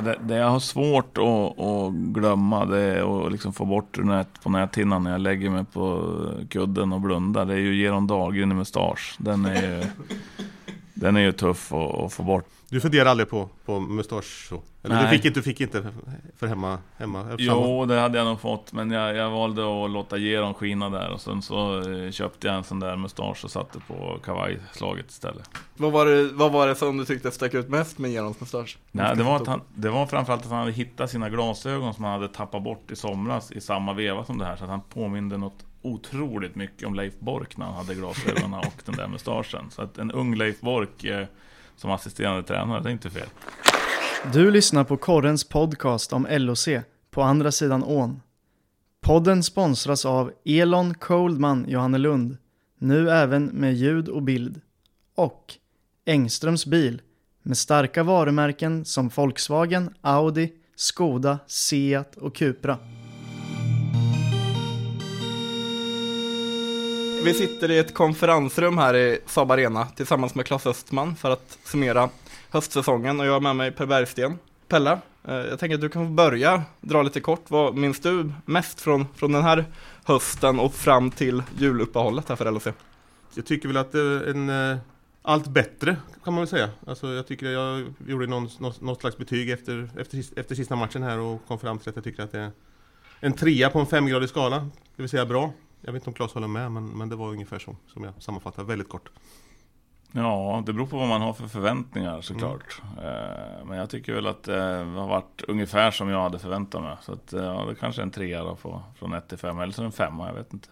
Det, det jag har svårt att, att glömma det är att liksom få bort det nät, på näthinnan när jag lägger mig på kudden och blundar. Det är ju Geron Dahlgren i mustasch. Den är ju, den är ju tuff att, att få bort. Du funderar aldrig på, på mustasch så? Eller du fick, inte, du fick inte för hemma? hemma jo, det hade jag nog fått. Men jag, jag valde att låta Geron skina där. Och sen så eh, köpte jag en sån där mustasch och satte på kavajslaget istället. Vad var, det, vad var det som du tyckte stack ut mest med Gerons mustasch? Nej, det var, att han, det var framförallt att han hade hittat sina glasögon som han hade tappat bort i somras i samma veva som det här. Så att han påminde något otroligt mycket om Leif Bork när han hade glasögonen och den där mustaschen. Så att en ung Leif Bork eh, som assisterande tränare, det är inte fel. Du lyssnar på Korrens podcast om LOC på andra sidan ån. Podden sponsras av Elon Coldman Johannelund, nu även med ljud och bild. Och Engströms bil med starka varumärken som Volkswagen, Audi, Skoda, Seat och Cupra. Vi sitter i ett konferensrum här i Saab Arena tillsammans med Claes Östman för att summera höstsäsongen och jag har med mig Per Bergsten. Pelle, eh, jag tänker att du kan få börja dra lite kort. Vad minns du mest från, från den här hösten och fram till juluppehållet här för LHC? Jag tycker väl att det är en eh, allt bättre kan man väl säga. Alltså jag tycker jag gjorde någon, något, något slags betyg efter, efter, efter sista matchen här och kom fram till att jag tycker att det är en trea på en femgradig skala. Det vill säga bra. Jag vet inte om Claes håller med, men, men det var ungefär så som jag sammanfattar väldigt kort. Ja, det beror på vad man har för förväntningar såklart. Mm. Men jag tycker väl att det har varit ungefär som jag hade förväntat mig. Så att, ja, det kanske är en trea då på, från 1 till 5, eller så en femma, jag vet inte.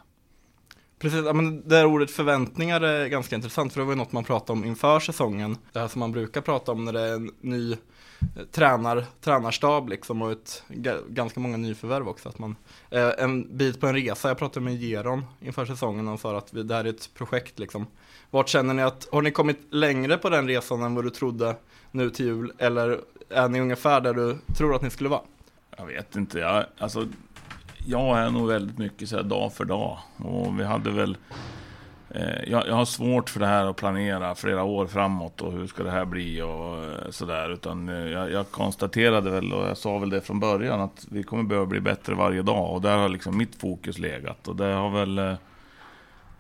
Precis, ja, men det här ordet förväntningar är ganska intressant, för det var ju något man pratade om inför säsongen. Det här som man brukar prata om när det är en ny eh, tränar, tränarstab liksom och ett, ganska många nyförvärv också. Att man, eh, en bit på en resa, jag pratade med Geron inför säsongen och sa att vi, det här är ett projekt liksom. Vart känner ni att, har ni kommit längre på den resan än vad du trodde nu till jul? Eller är ni ungefär där du tror att ni skulle vara? Jag vet inte, jag, alltså jag är nog väldigt mycket så här dag för dag. Och vi hade väl Eh, jag, jag, har svårt för det här att planera flera år framåt och hur ska det här bli och eh, sådär. Utan eh, jag, jag, konstaterade väl och jag sa väl det från början att vi kommer behöva bli bättre varje dag. Och där har liksom mitt fokus legat. Och det har väl... Eh,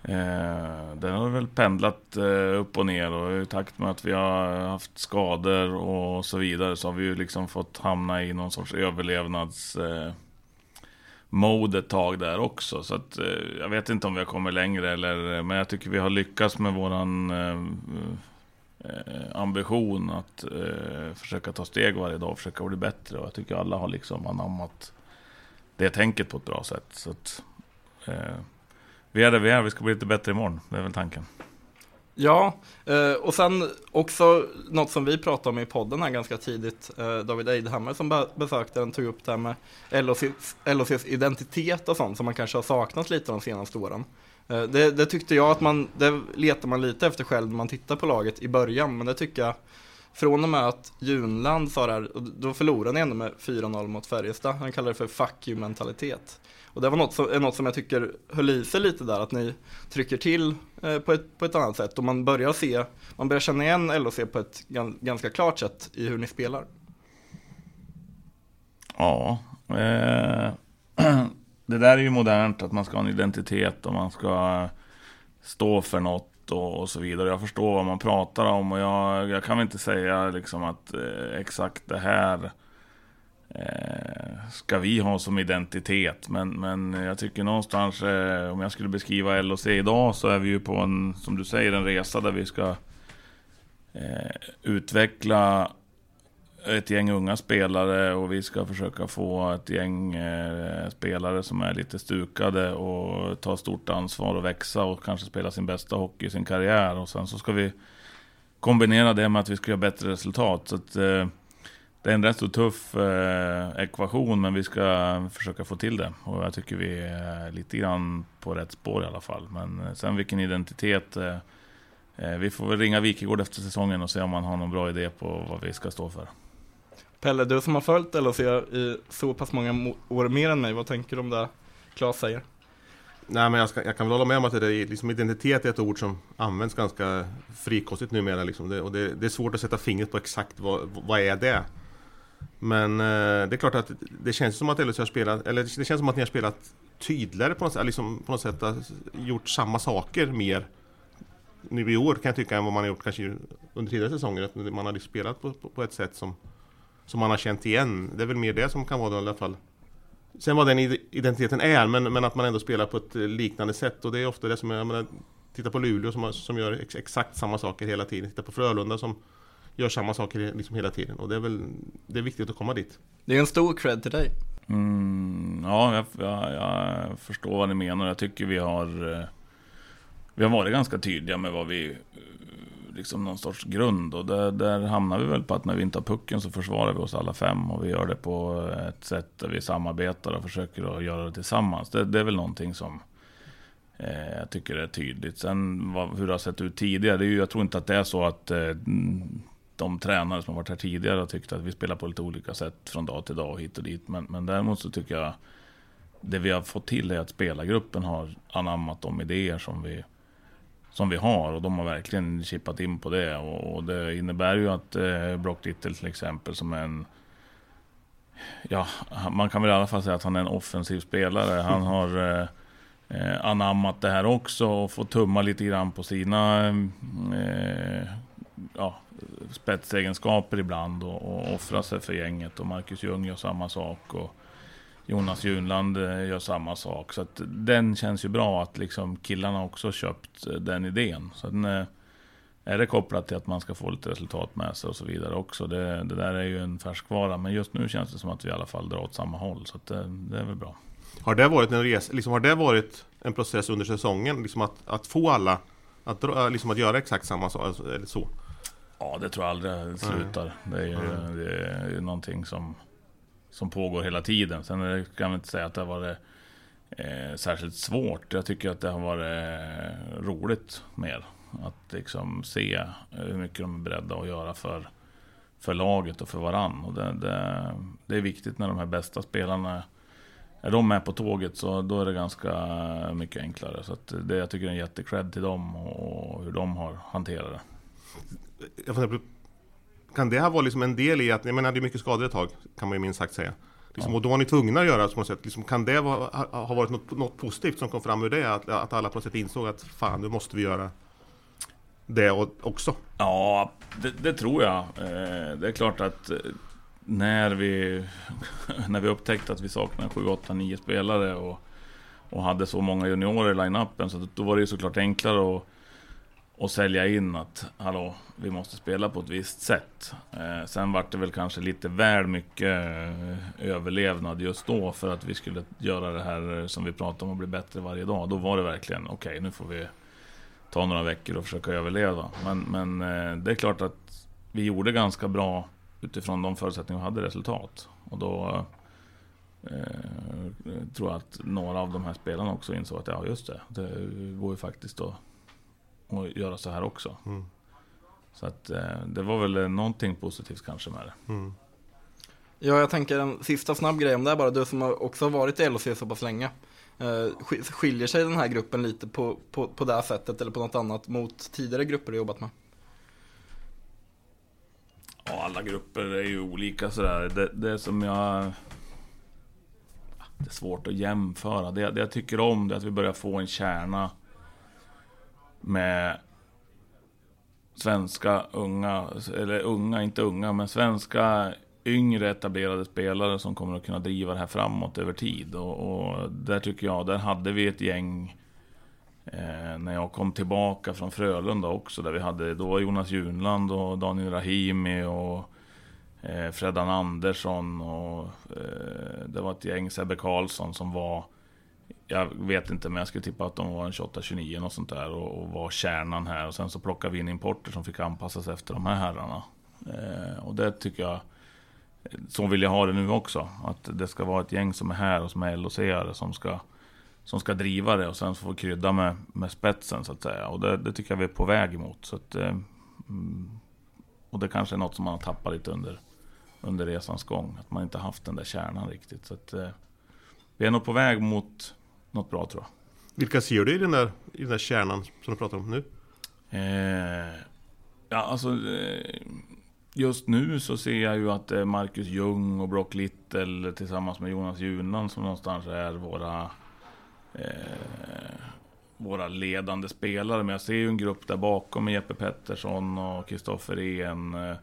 eh den har väl pendlat eh, upp och ner och i takt med att vi har haft skador och så vidare så har vi ju liksom fått hamna i någon sorts överlevnads... Eh, mode ett tag där också. Så att, eh, jag vet inte om vi har kommit längre, eller, eh, men jag tycker vi har lyckats med våran eh, eh, ambition att eh, försöka ta steg varje dag och försöka bli bättre. Och jag tycker alla har liksom anammat det tänket på ett bra sätt. Så att, eh, vi är där vi är, vi ska bli lite bättre imorgon. Det är väl tanken. Ja, eh, och sen också något som vi pratade om i podden här ganska tidigt, eh, David Eidhammer som besökte den tog upp det här med LHCs, LOCs identitet och sånt som man kanske har saknat lite de senaste åren. Eh, det, det, tyckte jag att man, det letar man lite efter själv när man tittar på laget i början, men det tycker jag från och med att Junland sa det här, då förlorade ni ändå med 4-0 mot Färjestad. Han kallar det för fuck you mentalitet. Och det var något som, något som jag tycker höll i sig lite där, att ni trycker till eh, på, ett, på ett annat sätt och man börjar se, man börjar känna igen LHC på ett ganska klart sätt i hur ni spelar. Ja, eh, det där är ju modernt, att man ska ha en identitet och man ska stå för något och, så vidare. Jag förstår vad man pratar om och jag, jag kan inte säga liksom att eh, exakt det här eh, Eh, ska vi ha som identitet. Men, men jag tycker någonstans, eh, om jag skulle beskriva LOC idag, så är vi ju på en, som du säger, en resa där vi ska eh, utveckla ett gäng unga spelare och vi ska försöka få ett gäng eh, spelare som är lite stukade och ta stort ansvar och växa och kanske spela sin bästa hockey i sin karriär. Och sen så ska vi kombinera det med att vi ska göra bättre resultat. Så att, eh, det är en rätt så tuff eh, ekvation, men vi ska försöka få till det. Och jag tycker vi är lite grann på rätt spår i alla fall. Men eh, sen vilken identitet... Eh, eh, vi får väl ringa Wikegård efter säsongen och se om man har någon bra idé på vad vi ska stå för. Pelle, du som har följt LHC i så pass många år mer än mig, vad tänker du om det Claes säger? Nej, men jag, ska, jag, kan väl hålla med om att det är, liksom, identitet är ett ord som används ganska frikostigt numera. Liksom. Det, och det, det, är svårt att sätta fingret på exakt vad, vad är det men eh, det är klart att det känns som att LHC har spelat, eller det känns som att ni har spelat tydligare på något sätt, liksom på något sätt gjort samma saker mer nu i år kan jag tycka än vad man har gjort kanske under tidigare säsonger. Att man har liksom spelat på, på, på, ett sätt som, som man har känt igen. Det är väl mer det som kan vara det i alla fall. Sen vad den identiteten är, men, men att man ändå spelar på ett eh, liknande sätt. Och det är ofta det som, jag menar, titta på Luleå som, som gör ex, exakt samma saker hela tiden. Titta på Frölunda som gör samma saker liksom hela tiden. Och det är väl det är viktigt att komma dit. Det är en stor cred till dig. Mm, ja, jag, jag, jag, förstår vad ni menar. Jag tycker vi har eh, Vi har varit ganska tydliga med vad vi eh, Liksom någon sorts grund och där, där hamnar vi väl på att när vi inte har pucken så försvarar vi oss alla fem och vi gör det på ett sätt där vi samarbetar och försöker att göra det tillsammans. Det, det är väl någonting som eh, jag tycker är tydligt. Sen vad, hur det har sett ut tidigare, det är ju, jag tror inte att det är så att eh, de tränare som har varit här tidigare har tyckt att vi spelar på lite olika sätt från dag till dag och hit och dit. Men, men däremot så tycker jag det vi har fått till är att spelargruppen har anammat de idéer som vi, som vi har och de har verkligen chippat in på det. Och, och det innebär ju att eh, Brock Little till exempel som är en Ja, man kan väl i alla fall säga att han är en offensiv spelare. Han har eh, eh anammat det här också och fått tumma lite grann på sina eh, ja, spetsegenskaper ibland och, och offra sig för gänget. Och Marcus Ljung gör samma sak. Och Jonas Junland eh, gör samma sak. Så att den känns ju bra att liksom killarna också köpt eh, den idén. Sen eh, är, det kopplat till att man ska få lite resultat med sig och så vidare också. Det, det där är ju en färskvara. Men just nu känns det som att vi i alla fall drar åt samma håll. Så det, det, är väl bra. Har det varit en res, liksom har det varit en process under säsongen? Liksom att, att få alla att, liksom att göra exakt samma sak? Eller så? Ja, det tror jag aldrig slutar. Det är ju, mm. det är ju någonting som, som pågår hela tiden. Sen kan jag inte säga att det har varit eh, särskilt svårt. Jag tycker att det har varit eh, roligt mer. Att liksom se hur mycket de är beredda att göra för, för laget och för varann. Och det, det, det är viktigt när de här bästa spelarna är de med på tåget så då är det ganska mycket enklare. Så det, jag tycker det är en jättekred till dem och hur de har hanterat det jag funderar kan det ha varit liksom en del i att, jag menar det är mycket skador ett tag, kan man ju minst sagt säga. Liksom. Och då var ni tvungna att göra på något sätt. Liksom, kan det vara, ha, ha varit något, något, positivt som kom fram ur det? Att, att alla på något sätt insåg att fan, nu måste vi göra det också? Ja, det, det tror jag. Eh, det är klart att eh, när vi, när vi upptäckte att vi saknade 7, 8, 9 spelare och, och hade så många juniorer i line-upen så då var det ju såklart enklare att och sälja in att hallå, vi måste spela på ett visst sätt. Eh, sen vart det väl kanske lite väl mycket eh, överlevnad just då för att vi skulle göra det här eh, som vi pratar om och bli bättre varje dag. Då var det verkligen okej, okay, nu får vi ta några veckor och försöka överleva. Men, men eh, det är klart att vi gjorde ganska bra utifrån de förutsättningar vi hade resultat. Och då eh, tror jag att några av de här spelarna också insåg att ja, just det, det går ju faktiskt att och göra så här också. Mm. Så att eh, det var väl någonting positivt kanske med det. Mm. Ja, jag tänker en sista snabb grej om det här bara. Du som också har varit i LOC så pass länge. Eh, skiljer sig den här gruppen lite på, på, på det här sättet eller på något annat mot tidigare grupper du jobbat med? Ja, alla grupper är ju olika sådär. Det, det som jag... Det är svårt att jämföra. Det, det jag tycker om det är att vi börjar få en kärna med svenska unga, eller unga, inte unga, men svenska yngre etablerade spelare som kommer att kunna driva det här framåt över tid. Och, och där tycker jag, där hade vi ett gäng eh, när jag kom tillbaka från Frölunda också. Där vi hade då Jonas Junland och Daniel Rahimi och eh, Fredan Andersson och eh, det var ett gäng Sebbe Karlsson som var jag vet inte, men jag skulle tippa att de var en 28-29 och sånt där och, och, var kärnan här. Och sen så plockade vi in importer som fick anpassa sig efter de här herrarna. Eh, och det tycker jag, så vill jag ha det nu också. Att det ska vara ett gäng som är här och som är LOC-are som ska, som ska driva det och sen få krydda med, med spetsen så att säga. Och det, det tycker jag vi är på väg emot. Så att, eh, mm, och det kanske är något som man har tappat lite under, under resans gång. Att man inte haft den där kärnan riktigt. Så att, eh, vi är nog på väg mot något bra tror jag. Vilka ser du i den där, i den där kärnan som du pratar om nu? Eh, ja, alltså... Eh, just nu så ser jag ju att är Marcus Ljung och Brock Little tillsammans med Jonas Junland som någonstans är våra eh, våra ledande spelare. Men jag ser ju en grupp där bakom med Jeppe Pettersson och Kristoffer En, eh,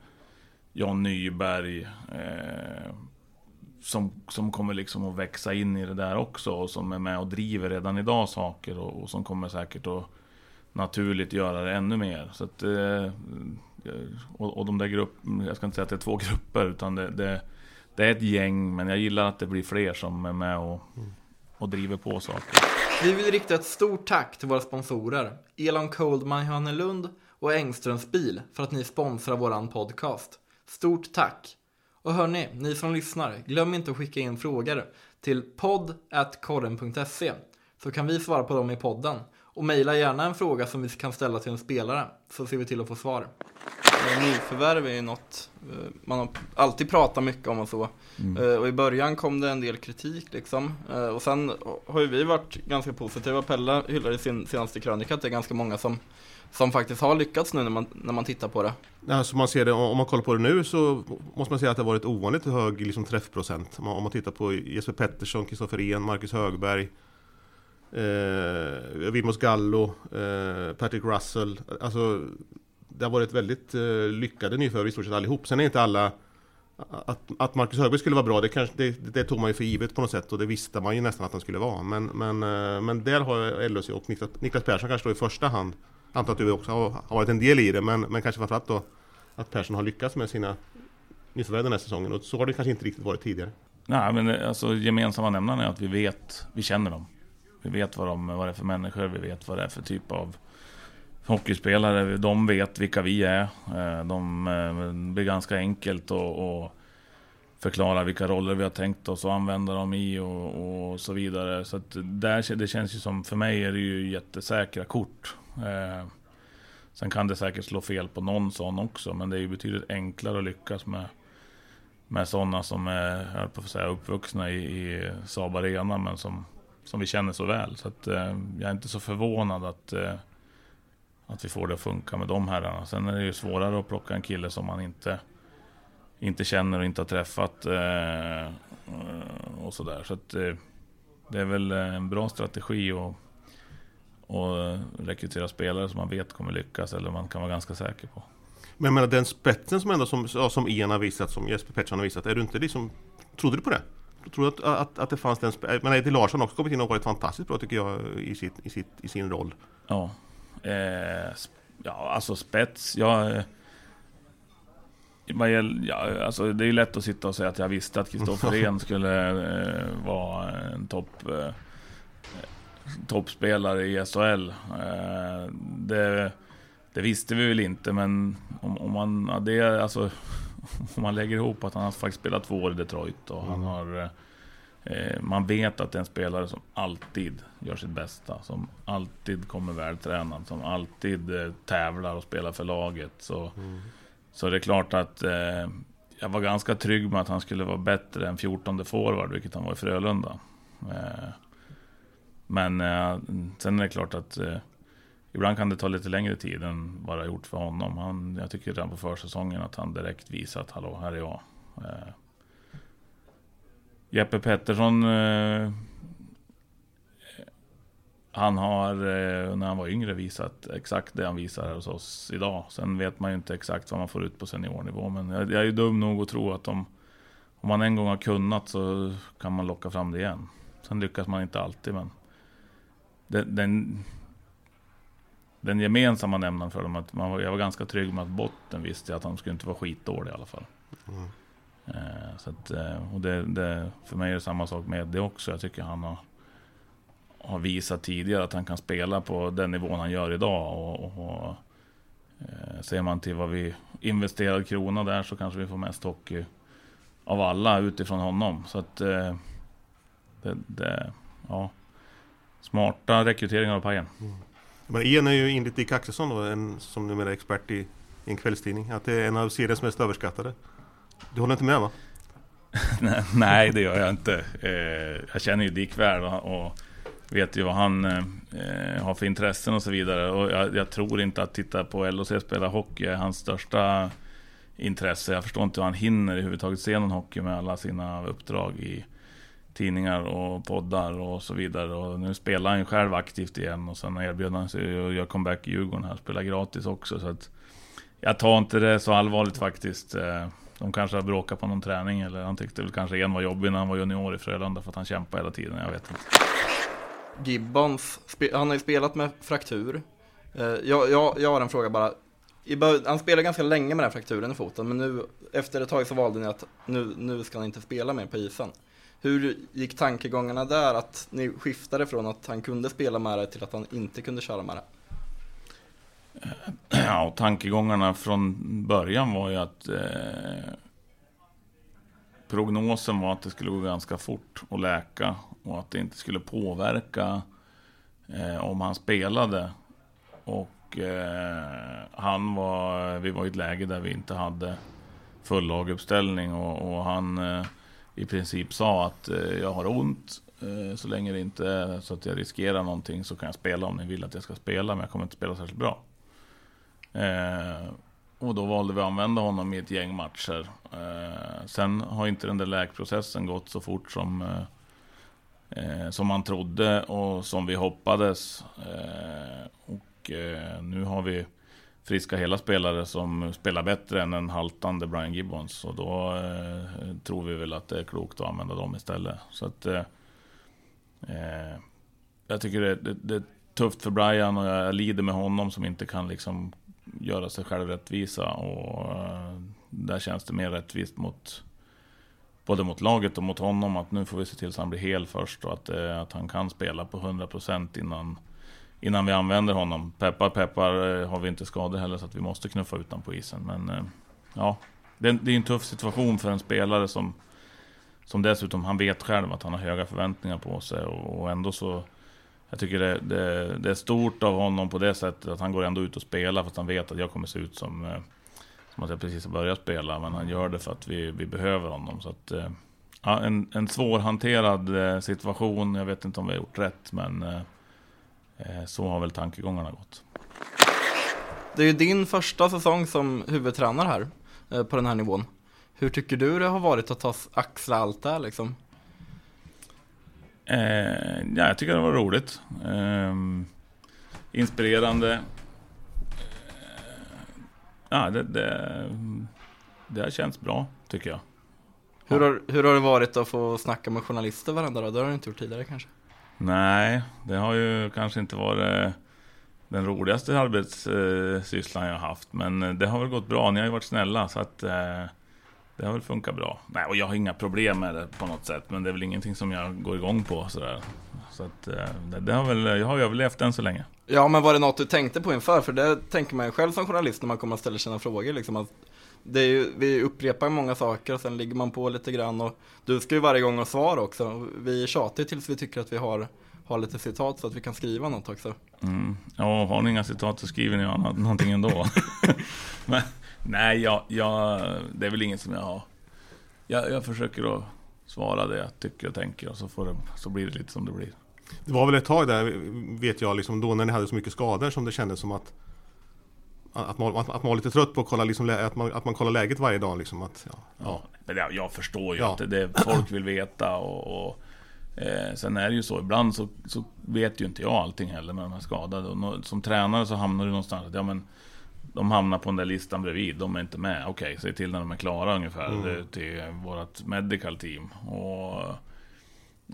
Jan Nyberg. Eh, som, som kommer liksom att växa in i det där också och som är med och driver redan idag saker och, och som kommer säkert att naturligt göra det ännu mer. Så att, eh, och, och de där grupperna, jag ska inte säga att det är två grupper utan det, det, det, är ett gäng men jag gillar att det blir fler som är med och, och driver på saker. Vi vill rikta ett stort tack till våra sponsorer Elon Coldman Johannelund och Engströms bil för att ni sponsrar våran podcast. Stort tack! Och hörni, ni som lyssnar, glöm inte att skicka in frågor till podd.korren.se så kan vi svara på dem i podden. Och mejla gärna en fråga som vi kan ställa till en spelare så ser vi till att få svar. Nyförvärv är något eh, man har alltid pratat mycket om och så. Mm. Och i början kom det en del kritik liksom. Eh, och sen har ju vi varit ganska positiva. Pelle hyllar i sin senaste krönika att det är ganska många som, som faktiskt har lyckats nu när man, när man tittar på det. Alltså man ser det, om man kollar på det nu så måste man säga att det har varit ovanligt hög liksom, träffprocent. Om man tittar på Jesper Pettersson, Kristoffer En, Marcus Högberg, eh, Vilmos Gallo, eh, Patrick Russell. Alltså, det har varit väldigt eh, lyckade nyförvärv i stort sett allihop. Sen är inte alla att, att Marcus Högberg skulle vara bra, det, kanske, det, det tog man ju för givet på något sätt och det visste man ju nästan att han skulle vara. Men, men, eh, men där har LHC och Niklas, Niklas Persson kanske då i första hand, antar att du också har, har varit en del i det, men, men kanske framförallt då att Persson har lyckats med sina nyförvärv den här säsongen och så har det kanske inte riktigt varit tidigare. Nej, men eh, alltså gemensamma nämnaren är att vi vet, vi känner dem. Vi vet vad, de, vad det är för människor, vi vet vad det är för typ av hockeyspelare. De vet vilka vi är. Eh, de eh, blir ganska enkelt att förklara vilka roller vi har tänkt oss att använda dem i och, och så vidare. Så att där, det känns ju som, för mig är det ju jättesäkra kort. Eh, sen kan det säkert slå fel på någon sån också, men det är ju betydligt enklare att lyckas med med sådana som är, jag på att säga, uppvuxna i, i Saab Arena, men som som vi känner så väl. Så att, eh, jag är inte så förvånad att, eh, att vi får det att funka med de herrarna. Sen är det ju svårare att plocka en kille som man inte, inte känner och inte har träffat. Eh, och sådär. Så att, eh, det är väl en bra strategi att och rekrytera spelare som man vet kommer lyckas eller man kan vara ganska säker på. Men jag menar den spetsen som ändå som, som Ian har visat, som Jesper Pettersson har visat, är du inte liksom, trodde du på det? tror att, att, att det fanns den... Men Eddie Larsson också kommit in och varit fantastiskt bra tycker jag i, sitt, i, sitt, i sin roll. Ja. Eh, ja, alltså spets. Jag... Ja, alltså det är lätt att sitta och säga att jag visste att Kristoffer Rehn skulle eh, vara en topp eh, toppspelare i SHL. Eh, det, det, visste vi väl inte, men om, om man, ja, det, alltså, om man lägger ihop att han har faktiskt spelat två år i Detroit och mm. han har eh, Man vet att det är en spelare som alltid gör sitt bästa, som alltid kommer vältränad, som alltid eh, tävlar och spelar för laget. Så, mm. så det är klart att eh, jag var ganska trygg med att han skulle vara bättre än 14 forward, vilket han var i Frölunda. Eh, men eh, sen är det klart att eh, Ibland kan det ta lite längre tid än vad det har gjort för honom. Han, jag tycker redan på försäsongen att han direkt visat att hallå, här är jag. Jeppe Pettersson eh, Han har eh, när han var yngre visat exakt det han visar hos oss idag. Sen vet man ju inte exakt vad man får ut på seniornivå. Men jag, jag är ju dum nog att tro att om, om man en gång har kunnat så kan man locka fram det igen. Sen lyckas man inte alltid men den, den den gemensamma nämnaren för dem, att man var, jag var ganska trygg med att botten visste jag att han skulle inte vara skitdålig i alla fall. Mm. Eh, så att, eh, och det, det, för mig är det samma sak med det också. Jag tycker han har, har visat tidigare att han kan spela på den nivån han gör idag. Och, och, och eh, ser man till vad vi investerar krona där så kanske vi får mest hockey av alla utifrån honom. Så att eh, det, det, ja, smarta rekryteringar av Pajen. Mm. Men en är ju enligt Dick Axelsson då, en, som numera är expert i, i en kvällstidning, att det är en av seriens mest överskattade. Du håller inte med va? Nej, det gör jag inte. Eh, jag känner ju Dick väl och vet ju vad han eh, har för intressen och så vidare. Och jag, jag tror inte att titta på LHC spela hockey är hans största intresse. Jag förstår inte hur han hinner överhuvudtaget se någon hockey med alla sina uppdrag i tidningar och poddar och så vidare. Och nu spelar han ju själv aktivt igen och sen erbjöd han sig att göra comeback i Djurgården här, spela gratis också. Så att jag tar inte det så allvarligt faktiskt. Eh, de kanske har bråkat på någon träning eller han tyckte väl kanske en var jobbig när han var junior i Frölunda för att han kämpade hela tiden. Jag vet inte. Gibbons, han har ju spelat med fraktur. Eh, jag, jag, jag har en fråga bara. Han spelade ganska länge med den här frakturen i foten, men nu efter ett tag så valde ni att nu, nu ska han inte spela mer på isen. Hur gick tankegångarna där, att ni skiftade från att han kunde spela med det till att han inte kunde köra med det? Eh, ja, och tankegångarna från början var ju att eh, prognosen var att det skulle gå ganska fort att läka och att det inte skulle påverka eh, om han spelade. Och eh, han var, vi var i ett läge där vi inte hade full laguppställning och, och han eh, i princip sa att eh, jag har ont. Eh, så länge det inte är så att jag riskerar någonting så kan jag spela om ni vill att jag ska spela, men jag kommer inte spela särskilt bra. Eh, och då valde vi att använda honom i ett gäng matcher. Eh, sen har inte den där läkprocessen gått så fort som, eh, eh, som man trodde och som vi hoppades. Eh, och eh, nu har vi friska hela spelare som spelar bättre än en haltande Brian Gibbons. Och då eh, tror vi väl att det är klokt att använda dem istället. Så att, eh, jag tycker det, det, det är tufft för Brian och jag lider med honom som inte kan liksom göra sig själv rättvisa och uh, där känns det mer rättvist mot både mot laget och mot honom att nu får vi se till så han blir hel först och att, uh, att han kan spela på 100% innan, innan vi använder honom. Peppar peppar uh, har vi inte skador heller så att vi måste knuffa ut honom på isen. Men ja, det, det är en tuff situation för en spelare som som dessutom, han vet själv att han har höga förväntningar på sig och, och ändå så jag tycker det, det, det, är stort av honom på det sättet att han går ändå ut och spelar fast han vet att jag kommer se ut som, eh, som att jag precis har börjat spela. Men han gör det för att vi, vi behöver honom. Så att, eh, ja, en, en svårhanterad eh, situation. Jag vet inte om vi har gjort rätt men så har väl tankegångarna gått. Det är ju din första säsong som huvudtränare här på den här nivån. Hur tycker du det har varit att ta axla allt det här liksom? Eh, ja, jag tycker det var roligt. Eh, inspirerande. Eh, ja, det, det, det har känts bra, tycker jag. Hur har, hur har det varit att få snacka med journalister varandra då? Det har du inte gjort tidigare kanske? Nej, det har ju kanske inte varit den roligaste arbetssysslan jag har haft. Men det har väl gått bra. Ni har ju varit snälla. Så att eh, det har väl funkat bra. Nej, och jag har inga problem med det på något sätt. Men det är väl ingenting som jag går igång på sådär. Så att eh, det, det har väl, jag har överlevt än så länge. Ja, men var det något du tänkte på inför? För det tänker man ju själv som journalist när man kommer att ställa sina frågor. Liksom, att det är ju, vi upprepar många saker och sen ligger man på lite grann. Och du ska ju varje gång ha svar också. Vi tjatar tills vi tycker att vi har, har lite citat så att vi kan skriva något också. Mm. Ja, har ni inga citat så skriver ni någonting ändå. men, Nej, jag, jag, det är väl inget som jag har. Jag, jag försöker att svara det jag tycker och tänker och så, får det, så blir det lite som det blir. Det var väl ett tag där, vet jag, liksom då när ni hade så mycket skador som det kändes som att att man, att, man var lite trött på att kolla, liksom, att, man, att man kollar läget varje dag. Liksom, att, ja, ja. Men jag, jag förstår ju ja. att det, folk vill veta. Och, och eh, sen är det ju så, ibland så, så vet ju inte jag allting heller när de är skadade. Och som tränare så hamnar du någonstans att ja, men, de hamnar på den där listan bredvid, de är inte med. Okej, okay, säg till när de är klara ungefär mm. till vårt medical team. Och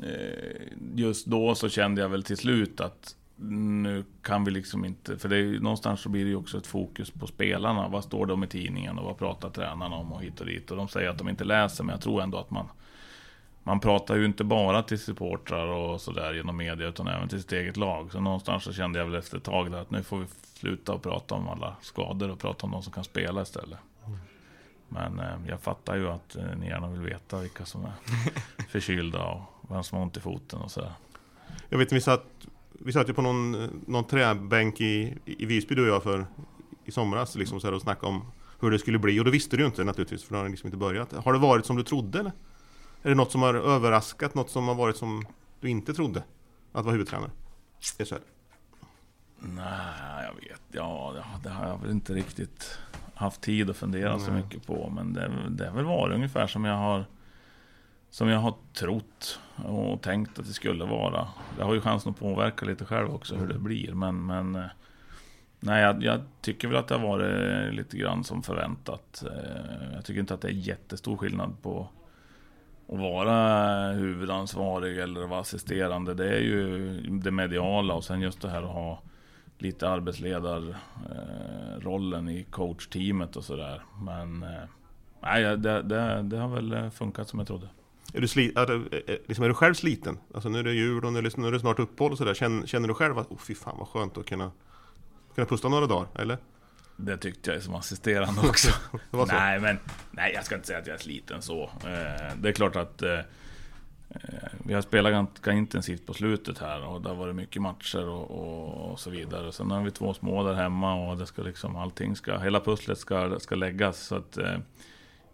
eh, just då så kände jag väl till slut att nu kan vi liksom inte, för det är, någonstans så blir det ju också ett fokus på spelarna. Vad står om i tidningen och vad pratar tränarna om och hit och dit. Och de säger att de inte läser, men jag tror ändå att man man pratar ju inte bara till supportrar och sådär genom media utan även till sitt eget lag. Så någonstans så kände jag väl efter ett tag där att nu får vi sluta och prata om alla skador och prata om de som kan spela istället. Men eh, jag fattar ju att eh, ni gärna vill veta vilka som är förkylda och vem som har ont i foten och sådär. Jag vet, vi satt, vi satt ju på någon, någon träbänk i, i Visby du och jag för i somras liksom så här, och snackade om hur det skulle bli och det visste du ju inte naturligtvis för det har liksom inte börjat. Har det varit som du trodde eller? Är det något som har överraskat? Något som har varit som du inte trodde? Att vara huvudtränare? Det är så här. Nej, jag vet. Ja, det har jag väl inte riktigt haft tid att fundera så Nej. mycket på. Men det, det har väl varit ungefär som jag har som jag har trott och tänkt att det skulle vara. Jag har ju chansen att påverka lite själv också hur det blir. Men, men eh, nej, jag, jag tycker väl att det har varit lite grann som förväntat. Eh, Jag tycker inte att det är jättestor skillnad på att vara huvudansvarig eller att vara assisterande. Det är ju det mediala och sen just det här att ha lite arbetsledarrollen i coachteamet och sådär. Men eh, nej, det, det, det har väl eh, funkat som jag trodde. Är du, sli, är, du, liksom, är du själv sliten? Alltså nu är det jul och nu är det, det snart uppehåll och sådär. Känner, känner du själv att oh, fy fan vad skönt att kunna, kunna pusta några dagar? Eller? Det tyckte jag som assisterande också. Nej, men nej, jag ska inte säga att jag är sliten så. Eh, det är klart att eh, eh, Eh, vi har spelat ganska intensivt på slutet här och det har varit mycket matcher och, och, och så vidare. Sen har vi två små där hemma och det ska liksom allting ska, hela pusslet ska, ska läggas. Så att eh,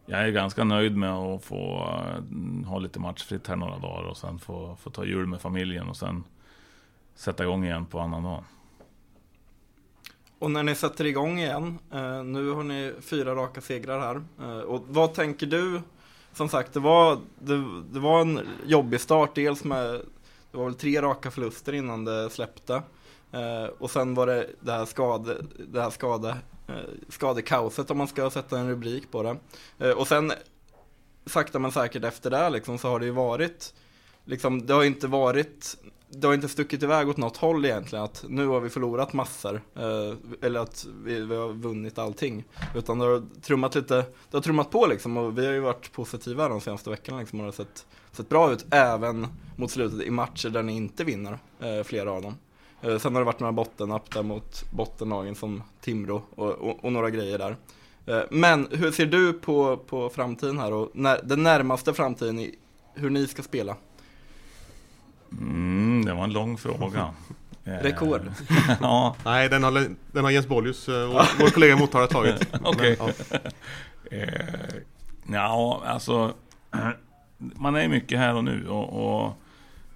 jag är ganska nöjd med att få eh, ha lite matchfritt här några dagar och sen få, få ta jul med familjen och sen sätta igång igen på annan dag. Och när ni sätter igång igen, eh, nu har ni fyra raka segrar här. Eh, och vad tänker du? Som sagt, det var, det, det var en jobbig start. Dels med, det var väl tre raka förluster innan det släppte. Eh, och sen var det det här skade, det här skade, eh, skadekaoset om man ska sätta en rubrik på det. Eh, och sen sakta men säkert efter det liksom, så har det ju varit, liksom, det har inte varit det har inte stuckit iväg åt något håll egentligen, att nu har vi förlorat massor, eh, eller att vi, vi har vunnit allting. Utan det har trummat lite, det har trummat på liksom, och vi har ju varit positiva de senaste veckorna liksom, och det har sett, sett bra ut, även mot slutet i matcher där ni inte vinner, eh, flera av dem. Eh, sen har det varit några bottennapp där mot bottenlagen som Timrå och, och, och några grejer där. Men hur ser du på, på framtiden här och när, den närmaste framtiden, i hur ni ska spela? Mm, det var en lång fråga. Rekord. ja, Nej, den har, den har Jens Bollius, eh, vår, vår kollega i Motala, tagit. Okej. Men, ja. Eh, ja, alltså. Man är ju mycket här och nu och, och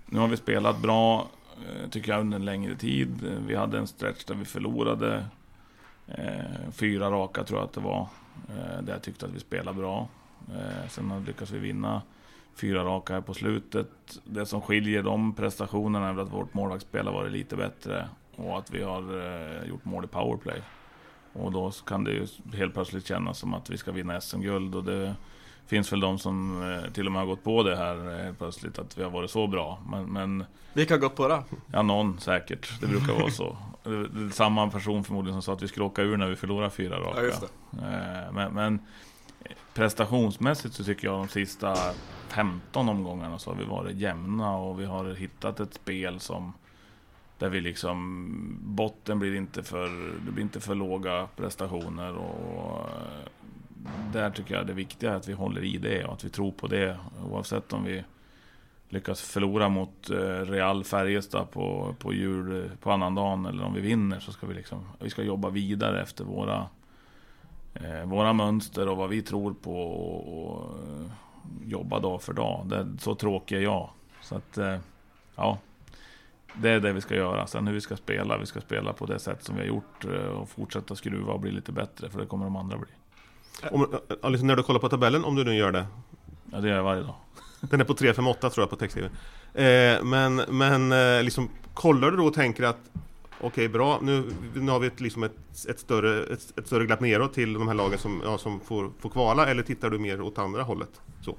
nu har vi spelat bra, eh, tycker jag, under en längre tid. Vi hade en stretch där vi förlorade eh, fyra raka, tror jag att det var. Eh, där jag tyckte att vi spelade bra. Eh, sen lyckades vi vinna fyra raka här på slutet. Det som skiljer de prestationerna är väl att vårt målvaktsspel har varit lite bättre och att vi har eh, gjort mål i powerplay. Och då kan det ju helt plötsligt kännas som att vi ska vinna SM-guld och det finns väl de som eh, till och med har gått på det här eh, helt plötsligt att vi har varit så bra. Men, men Vilka har gått på det? ja, någon säkert. Det brukar vara så. Samma person förmodligen som sa att vi skulle åka ur när vi förlorar fyra raka. Ja, Men, men prestationsmässigt så tycker jag de sista 15 omgångarna så har vi varit jämna och vi har hittat ett spel som där vi liksom botten blir inte för det blir inte för låga prestationer och eh, där tycker jag det viktiga är att vi håller i det och att vi tror på det. Oavsett om vi lyckas förlora mot eh, Real Färjestad på, på jul på annandagen eller om vi vinner så ska vi liksom vi ska jobba vidare efter våra våra mönster och vad vi tror på och, och eh, jobba dag för dag. Det, så tråkig är jag. Så att, eh, ja. Det är det vi ska göra. Sen hur vi ska spela, vi ska spela på det sätt som vi har gjort eh, och fortsätta skruva och bli lite bättre, för det kommer de andra bli. Om, liksom när du kollar på tabellen, om du nu gör det. Ja, det gör jag varje dag. Den är på 358 tror jag på text eh, Men, men eh, liksom, kollar du då och tänker att Okej, bra. Nu, nu har vi ett, liksom ett, ett, större, ett, ett större glapp neråt till de här lagen som, ja, som får, får kvala, eller tittar du mer åt andra hållet? Så.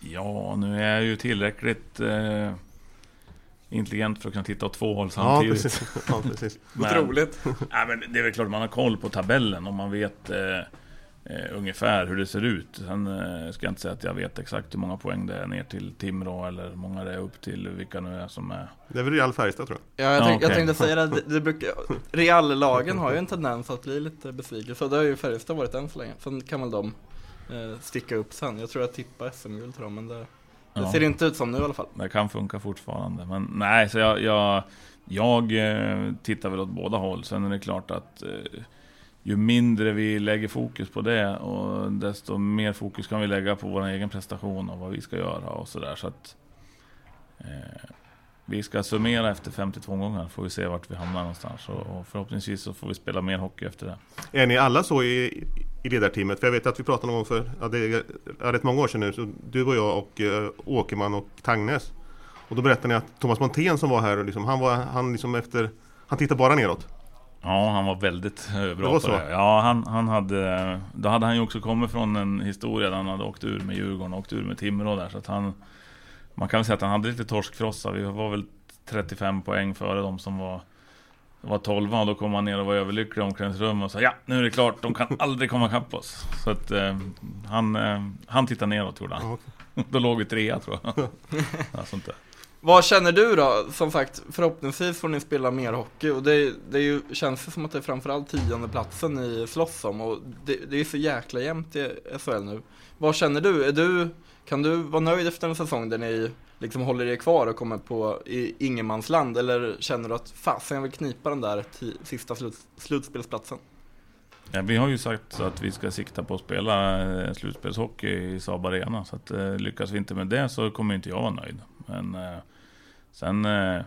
Ja, nu är jag ju tillräckligt eh, intelligent för att kunna titta åt två håll Ja, samtidigt. precis. Ja, precis. Men- Otroligt. Ja, men det är väl klart man har koll på tabellen och man vet eh, eh, ungefär hur det ser ut. Sen eh, ska jag inte säga att jag vet exakt hur många poäng det är ner till Timrå eller hur många det är upp till vilka nu är som är. Det är väl Real Färjestad tror jag. Ja, jag, Ja, tänk, jag tänkte säga det, det, brukar, Real-lagen har ju en tendens att bli lite besvikna, så det har ju Färjestad varit än så länge. Sen kan väl de eh, sticka upp sen. Jag tror jag tippar SM-guld tror jag, men det, det Ja. ser inte ut som nu i alla fall. Det kan funka fortfarande. Men nej, så jag, jag, jag eh, tittar väl åt båda håll. Sen är det klart att eh, ju mindre vi lägger fokus på det och desto mer fokus kan vi lägga på vår egen prestation och vad vi ska göra och sådär. Så att, eh, vi ska summera efter 52 gånger, får vi se vart vi hamnar någonstans. Och, och förhoppningsvis så får vi spela mer hockey efter det. Är ni alla så i, i ledarteamet? För jag vet att vi pratade någon gång för ja, det är rätt många år sedan nu. Så du och jag och eh, Åkerman och Tangnes. Och då berättade ni att Thomas Montén som var här, liksom, han, var, han, liksom efter, han tittade bara neråt. Ja, han var väldigt eh, bra Det på det. Ja, han, han hade... Då hade han ju också kommit från en historia där han hade åkt ur med Djurgården och åkt ur med Timrå där. Så att han... Man kan väl säga att han hade lite torskfrossa. Vi var väl 35 poäng före de som var... Var 12 och då kom han ner och var överlycklig i omklädningsrummet och sa ja, nu är det klart, de kan aldrig komma ikapp oss. Så att eh, han, eh, han tittade neråt gjorde han. Då låg vi trea tror jag. ja, sånt där. Vad känner du då? Som sagt, förhoppningsvis får ni spela mer hockey och det, det är ju, känns det som att det är framförallt tionde platsen ni slåss om och det, det är så jäkla jämnt i SHL nu. Vad känner du? Är du? Kan du vara nöjd efter en säsong där ni liksom håller er kvar och kommer på i ingenmansland eller känner du att fasen jag vill knipa den där sista slut, slutspelsplatsen? Ja, vi har ju sagt att vi ska sikta på att spela eh, slutspelshockey i Saab Arena. Så att, eh, lyckas vi inte med det så kommer inte jag vara nöjd. Men eh, sen eh, eh,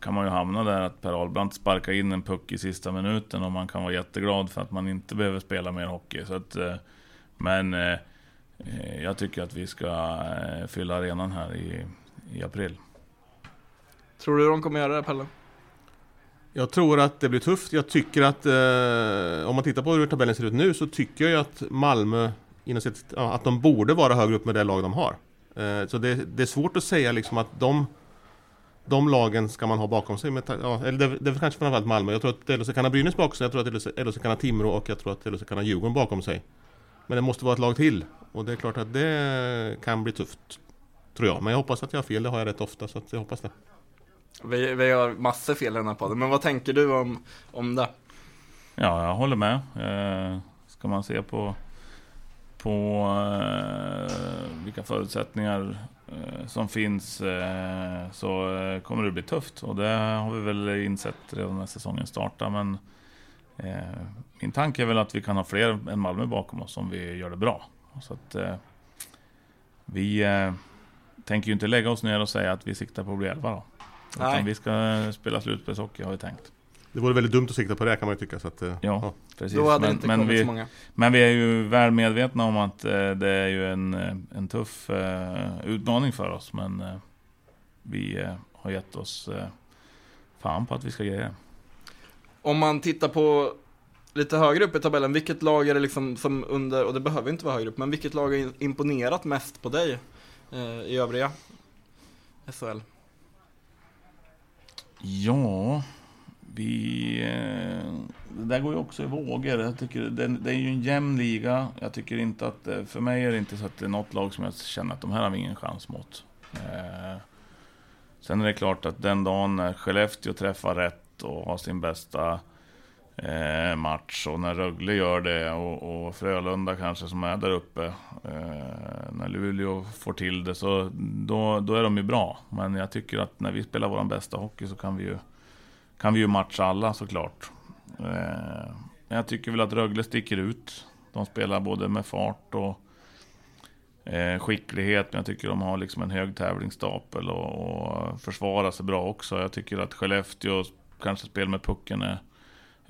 kan man ju hamna där att Per Ahlbrandt sparkar in en puck i sista minuten och man kan vara jätteglad för att man inte behöver spela mer hockey. Så att, eh, men jag tycker att vi ska eh, fylla arenan här i, i april. Tror du de kommer göra det Pelle? Jag tror att det blir tufft. Jag tycker att eh, om man tittar på hur tabellen ser ut nu så tycker jag att Malmö inom sitt, att de borde vara högre upp med det lag de har. Eh, så det, det är svårt att säga liksom att de de lagen ska man ha bakom sig. Med, ja, eller det, det är kanske framförallt Malmö. Jag tror att LHC kan ha Brynäs bakom sig. Jag tror att LHC, kan ha Timrå och jag tror att LHC kan ha Djurgården bakom sig. Men det måste vara ett lag till. Och det är klart att det kan bli tufft. Tror jag. Men jag hoppas att jag har fel. Det har jag rätt ofta. Så att jag hoppas det. Vi, vi har massor fel i den här podden, men vad tänker du om, om det? Ja, jag håller med. Eh, ska man se på, på eh, vilka förutsättningar som finns eh, så eh, kommer det bli tufft. Och det har vi väl insett redan när säsongen startar. Men eh, min tanke är väl att vi kan ha fler än Malmö bakom oss om vi gör det bra. Så att eh, vi eh, tänker ju inte lägga oss ner och säga att vi siktar på att bli elva då. Nej. Utan vi ska spela slutspelshockey har vi tänkt. Det vore väldigt dumt att sikta på det kan man ju tycka. Så att, eh, Ja. Precis. Då hade det men, inte men, kommit vi, så många. men vi är ju väl medvetna om att eh, det är ju en, eh, en tuff eh, utmaning för oss. Men eh, vi eh, har gett oss eh, fan på att vi ska greja. Om man tittar på lite högre upp i tabellen, vilket lag är det liksom som under, och det behöver inte vara högre upp, men vilket lag har imponerat mest på dig eh, i övriga SHL? Ja, vi... Eh, det där går ju också i vågor. Jag tycker det, det är ju en jämn liga. Jag tycker inte att... Eh, för mig är det inte så att det är något lag som jag känner att de här har vi ingen chans mot. Eh, sen är det klart att den dagen när Skellefteå träffar rätt och har sin bästa eh, match och när Rögle gör det och, och Frölunda kanske som är där uppe. Eh, när Luleå får till det så då, då är de ju bra. Men jag tycker att när vi spelar vår bästa hockey så kan vi ju, kan vi ju matcha alla såklart. Eh, men jag tycker väl att Rögle sticker ut. De spelar både med fart och eh, skicklighet. Men jag tycker de har liksom en hög tävlingsstapel och, och försvarar sig bra också. Jag tycker att Skellefteå kanske spel med pucken är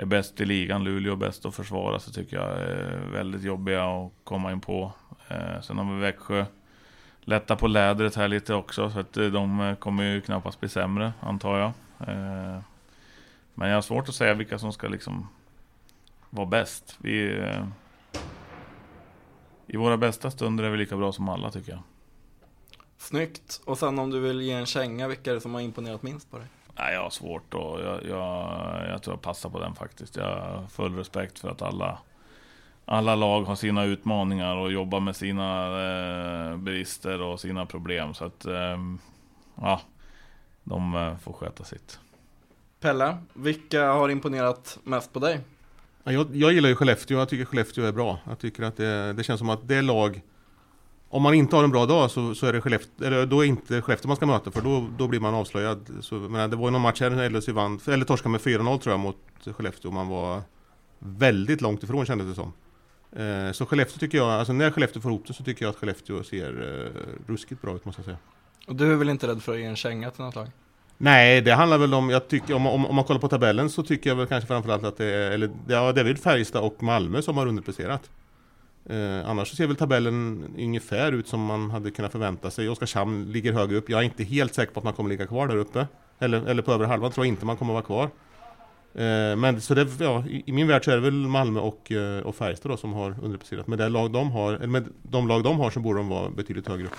är bäst i ligan. Luleå är bäst att försvara sig tycker jag är väldigt jobbiga att komma in på. Eh, sen har vi Växjö. Lätta på lädret här lite också så att eh, de kommer ju knappast bli sämre antar jag. Eh, men jag har svårt att säga vilka som ska liksom vara bäst. Vi, eh, I våra bästa stunder är vi lika bra som alla tycker jag. Snyggt! Och sen om du vill ge en känga, vilka är det som har imponerat minst på dig? Nej, jag har svårt och jag, jag, jag tror jag passar på den faktiskt. Jag har full respekt för att alla, alla lag har sina utmaningar och jobbar med sina eh, brister och sina problem. Så att, eh, ja, de eh, får sköta sitt. Pelle, vilka har imponerat mest på dig? Ja, Jag, jag gillar ju Skellefteå, jag tycker Skellefteå är bra. Jag tycker att det, det känns som att det lag Om man inte har en bra dag så, så är det Skellefteå, eller då är inte Skellefteå man ska möta för då, då blir man avslöjad. Så, men det var ju någon match här när LHC vann, eller torskade med 4-0 tror jag mot Skellefteå. Man var väldigt långt ifrån kändes det som. Eh, så Skellefteå tycker jag, alltså när Skellefteå får ihop det så tycker jag att Skellefteå ser eh, ruskigt bra ut måste jag säga. Och du är väl inte rädd för att ge en känga till något lag? Nej, det handlar väl om, jag tycker, om, om, om man kollar på tabellen så tycker jag väl kanske framförallt att det är, eller, ja, det är väl Färjestad och Malmö som har underpresterat. Eh, annars så ser väl tabellen ungefär ut som man hade kunnat förvänta sig. Oskarshamn ligger högre upp. Jag är inte helt säker på att man kommer ligga kvar där uppe. Eller, eller på övre halvan tror jag inte man kommer vara kvar. Eh, men så det, ja, i, i min värld så är det väl Malmö och, eh, och Färjestad då som har underpresterat. Med, det lag de har, eller med de lag de har så borde de vara betydligt högre upp.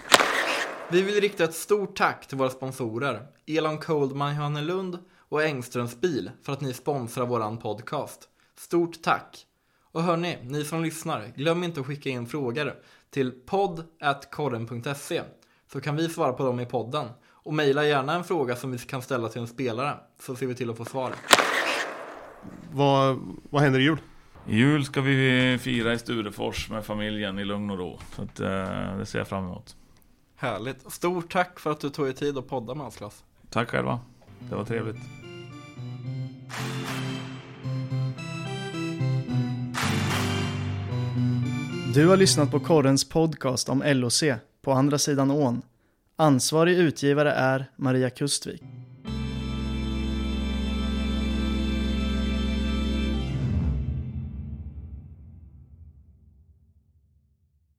Vi vill rikta ett stort tack till våra sponsorer Elon Coldman Johannelund och Engströms bil för att ni sponsrar våran podcast. Stort tack! Och hörni, ni som lyssnar, glöm inte att skicka in frågor till podd.korren.se så kan vi svara på dem i podden. Och mejla gärna en fråga som vi kan ställa till en spelare så ser vi till att få svar. Vad, vad händer i jul? I jul ska vi fira i Sturefors med familjen i lugn och ro. Så att, eh, det ser jag fram emot. Härligt. Stort tack för att du tog dig tid att podda med oss Klas. Tack själva. Det var trevligt. Du har lyssnat på Korrens podcast om LOC, på andra sidan ån. Ansvarig utgivare är Maria Kustvik.